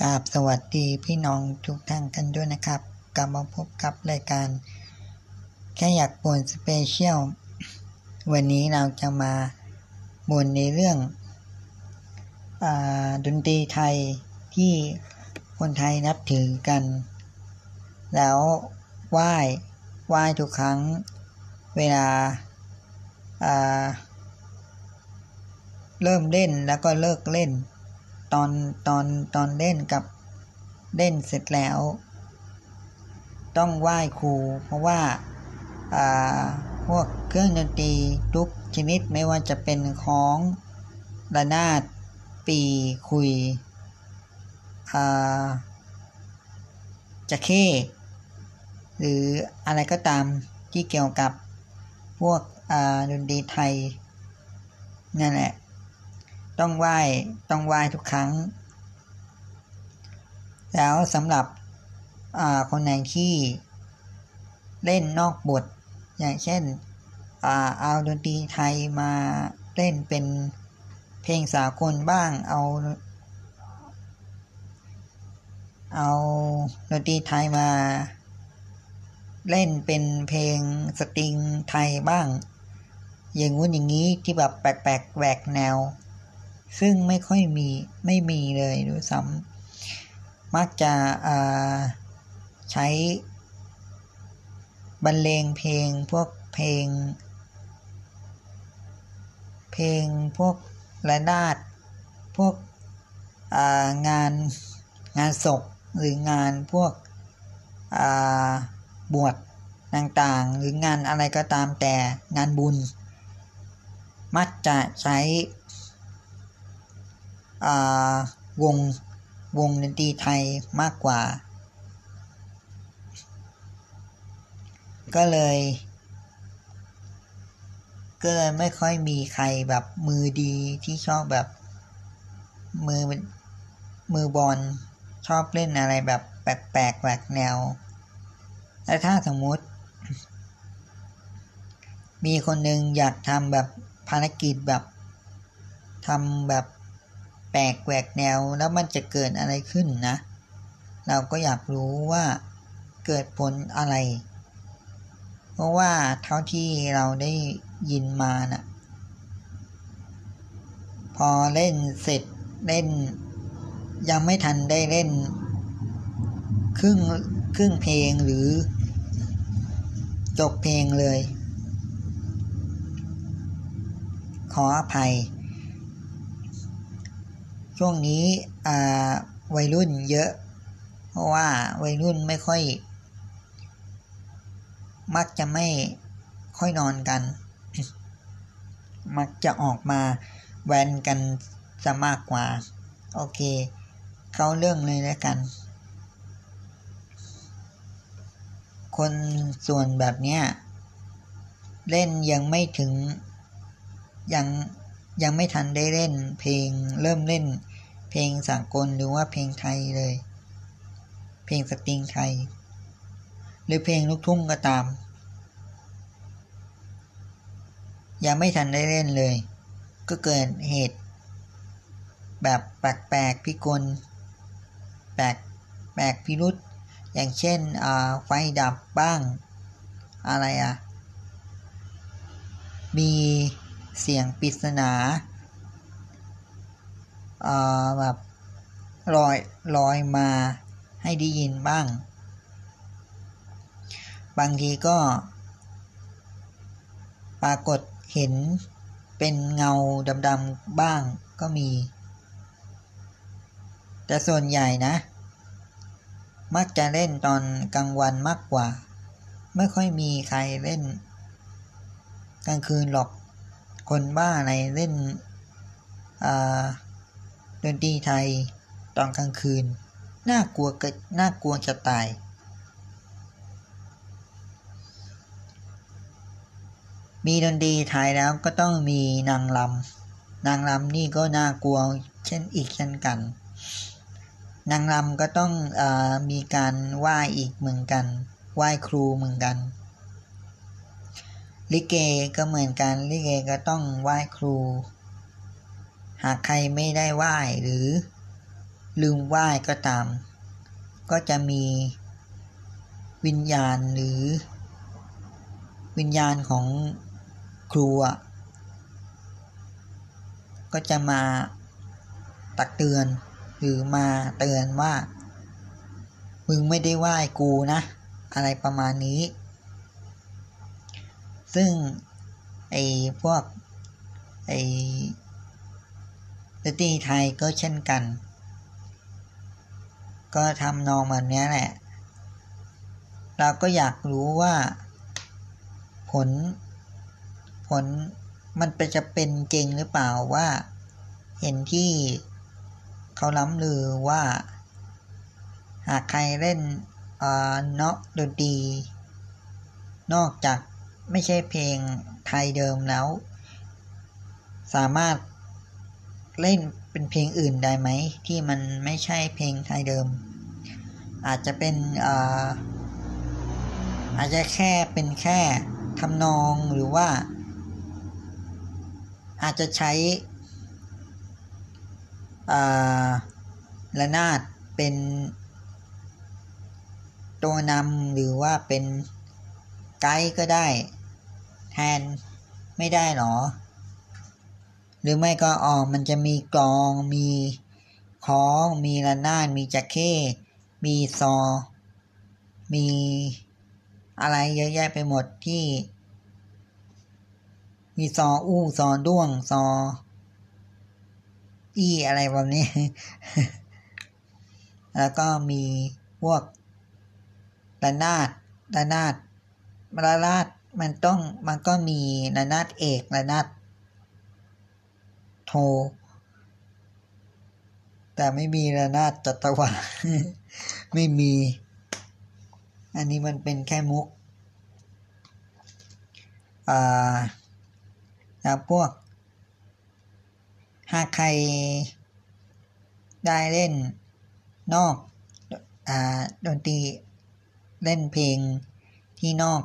กราบสวัสดีพี่น้องทุกท่านกันด้วยนะครับ กลับมาพบกับรายการ แค่อยากบ่น special วันนี้เราจะมาบ่นในเรื่องอดนตรีไทยที่คนไทยนับถือกัน แล้วไหว้ไหว้ทุกครั้งเวลาเริ่มเล่นแล้วก็เลิกเล่น ตอนตอนตอนเล่นกับเล่นเสร็จแล้ว ต้องไหว้ครู เพราะว่าพวกเครื่องดนตรีทุกชนิดไม่ว่าจะเป็นของระนาดปีคุยจะเข้หรืออะไรก็ตามที่เกี่ยวกับพวกดนตรีไทยนั่นแหละ ต้องไหว้ต้องไหว้ทุกครั้ง แล้วสำหรับคนไหนที่เล่นนอกบท อย่างเช่นเอาดนตรีไทยมาเล่นเป็นเพลงสากลบ้างเอาเอาดนตรีไทยมา เล่นเป็นเพลงสตริงไทยบ้าง อย่างงู้นอย่างนี้ที่แบบแปลกๆแหวกแนว ซึ่งไม่ค่อยมีไม่มีเลยด้วยซ้ำมักจะใช้บรรเลงเพลงพวกเพลง เพลงพวกระนาดพวกงานงานศพหรืองานพวกบวชต่างๆ หรืองานอะไรก็ตามแต่งานบุญ มักจะใช้ วงวงดนตรีไทยมากกว่า ก็เลย ก็เลยไม่ค่อยมีใครแบบมือดีที่ชอบแบบ มือมือบอลชอบเล่นอะไรแบบแปลกๆแหวกแนว และถ้าสมมุติ มีคนหนึ่งอยากทำแบบภารกิจแบบทำแบบ แปลกแหวกแนวแล้วมันจะเกิดอะไรขึ้นนะ เราก็อยากรู้ว่าเกิดผลอะไร เพราะว่าเท่าที่เราได้ยินมานะ่ะ พอเล่นเสร็จเล่น ยังไม่ทันได้เล่น ครึ่งครึ่งเพลงหรือ จบเพลงเลย ขออภัย ช่วงนี้วัยรุ่นเยอะ เพราะว่าวัยรุ่นไม่ค่อย มักจะไม่ค่อยนอนกัน มักจะออกมาแวนกันจะมากกว่า โอเค เขาเรื่องเลยแล้วกัน คนส่วนแบบเนี้ย เล่นยังไม่ถึงยัง ยังไม่ทันได้เล่น เพลงเริ่มเล่น เพลงสากลหรือว่าเพลงไทยเลย เพลงสตริงไทย หรือเพลงลูกทุ่งก็ตาม ยังไม่ทันได้เล่นเลย ก็เกิดเหตุ แบบแปลกๆพิกล แปลกแปลกพิรุษอย่างเช่นไฟดับบ้าง อะไรอะมี เสียงปริศนาแบบลอยลอยมาให้ได้ยินบ้าง บางทีก็ ปรากฏเห็นเป็นเงาดำๆบ้างก็มี แต่ส่วนใหญ่นะ มักจะเล่นตอนกลางวันมากกว่า ไม่ค่อยมีใครเล่น กลางคืนหรอก คนบ้าอะไรเล่นดนตรีไทยตอนกลางคืน น่ากลัวกน่ากลัวจะตาย มีดนตรีไทยแล้วก็ต้องมีนางลำนางลำนี่ก็น่ากลัวเช่นอีกเช่นกัน นางลำก็ต้องอมีการไหว้อีกเหมือนกัน ไหว้ครูเหมือนกัน ลิเกก็เหมือนกันลิเกก็ต้องไหว้ครู หากใครไม่ได้ไหว้หรือ ลืมไหว้ก็ตาม ก็จะมีวิญญาณหรือ วิญญาณของครูอะก็จะมาตักเตือนหรือมาเตือนว่า มึงไม่ได้ไหว้กูนะ อะไรประมาณนี้ ซึ่งไอ้พวกไอ้ดนตรีไทยก็เช่นกัน ก็ทำนองแบบนี้แหละ เราก็อยากรู้ว่า ผล ผลมันไปจะเป็นจริงหรือเปล่าว่า เห็นที่เขาล้ำลือว่า หากใครเล่นเนาะดนตรีนอกจาก ไม่ใช่เพลงไทยเดิมแล้ว สามารถเล่นเป็นเพลงอื่นได้ไหม ที่มันไม่ใช่เพลงไทยเดิม อาจจะเป็นอาอาจจะแค่เป็นแค่ทำนองหรือว่า อาจจะใช้ระนาดเป็นตัวนำหรือว่าเป็น ไกด์ก็ได้ แทนไม่ได้หรอ หรือไม่ก็ออกมันจะมีกลอง มีคล้อง มีระนาดมีจักเข้มีซอ มีอะไรเยอะแยะไปหมดที่ มีซออู้ซอด้วงซอ อี้อะไรแบบนี้ แล้วก็มีพวกระนาดระนาด ระนาดมันต้องมันก็มีระนาดเอกระนาดโท แต่ไม่มีระนาดจัตวาไม่มี อันนี้มันเป็นแค่มุกอ่าแล้วพวก หากใครได้เล่นนอกอดนตรีเล่นเพลงที่นอก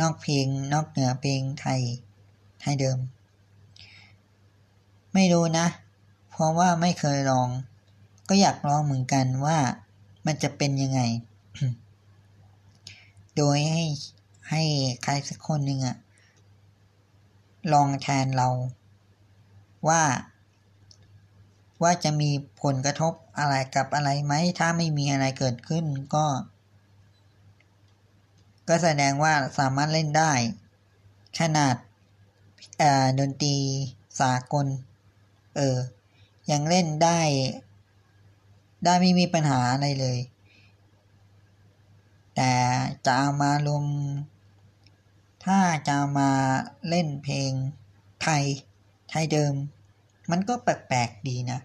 นอกเพลง นอกเหนือเพลงไทย ไทยเดิม ไม่รู้นะ เพราะว่าไม่เคยลอง ก็อยากลองเหมือนกันว่ามันจะเป็นยังไง โดยให้ให้ใครสักคนหนึ่งอะลองแทนเรา ว่า ว่าจะมีผลกระทบอะไรกับอะไรไหม ถ้าไม่มีอะไรเกิดขึ้นก็ ก็แสดงว่าสามารถเล่นได้ ขนาดดนตรีสากล เออ ยังเล่นได้ ได้ไม่มีปัญหาอะไรเลย แต่จะเอามารวมถ้าจะมาเล่นเพลงไทย ไทยเดิม มันก็แปลกๆดีนะ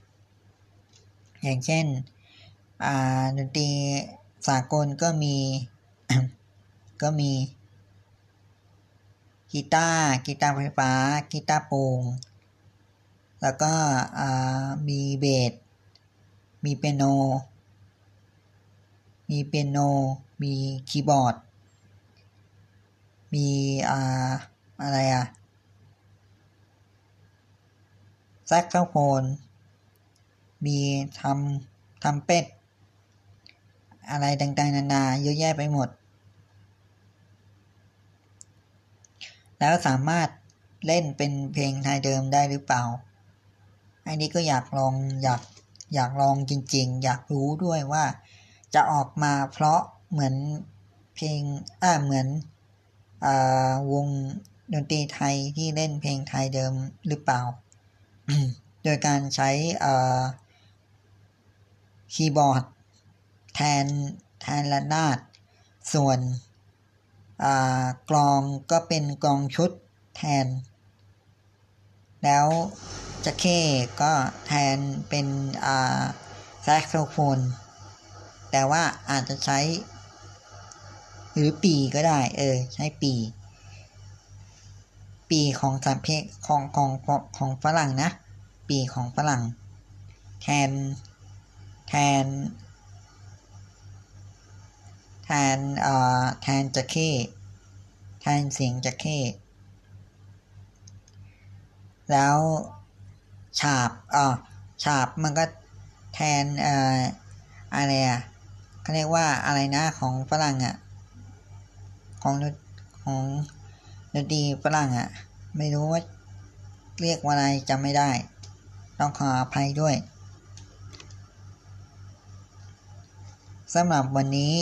อย่างเช่น ดนตรีสากลก็มี ก็มีกีตาร์กีตาร์ไฟฟ้ากีตาร์โปร่งแล้วก็มีเบสมีเปียโน มีเปียโน มีคีย์บอร์ด มีอะไรอะแซกโซโฟน มีทำทำเป็ด อะไรต่างๆนานาเยอะแยะไปหมด แล้วสามารถเล่นเป็นเพลงไทยเดิมได้หรือเปล่า อันนี้ก็อยากลองอยากอยากลองจริง ๆ อยากรู้ด้วยว่า จะออกมาเพราะเหมือนเพลงอ่าเหมือนอวงดนตรีไทยที่เล่นเพลงไทยเดิมหรือเปล่า โดยการใช้คีย์บอร์ด แทนแทนระนาดส่วน กลองก็เป็นกลองชุดแทน แล้วจะเคก็แทนเป็นแซกโซโฟน แต่ว่าอาจจะใช้ หรือปีก็ได้ เออ ใช้ปี ปีของสามเพลงของของของฝรั่งนะ ปีของฝรั่ง แทน แทน แทนเอ่อแทนจะเข้แทนเสียงจะเข้แล้วฉาบอ่อฉาบมันก็แทแทนเอ่ออะไรอะเขาเรียกว่าอะไรนะของฝรั่งอะของของดนตรีฝรั่งอะ ไม่รู้ว่าเรียกว่าอะไรจำไม่ได้ ต้องขออภัยด้วยสำหรับวันนี้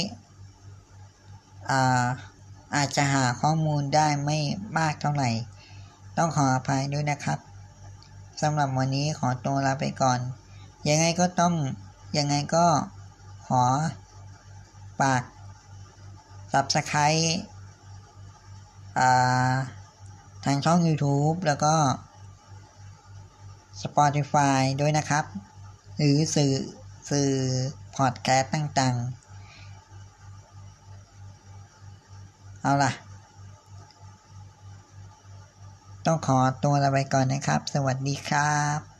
อาอาจจะหาข้อมูลได้ไม่มากเท่าไหร่ ต้องขออภัยด้วยนะครับสำหรับวันนี้ขอตัวลาไปก่อน ยังไงก็ต้องยังไงก็ขอฝาก Subscribe ทางช่อง YouTube แล้วก็ Spotify ด้วยนะครับ หรือสื่อสื่อพอดแคสต์ต่างๆ เอาล่ะ ต้องขอตัวลาไปก่อนนะครับ สวัสดีครับ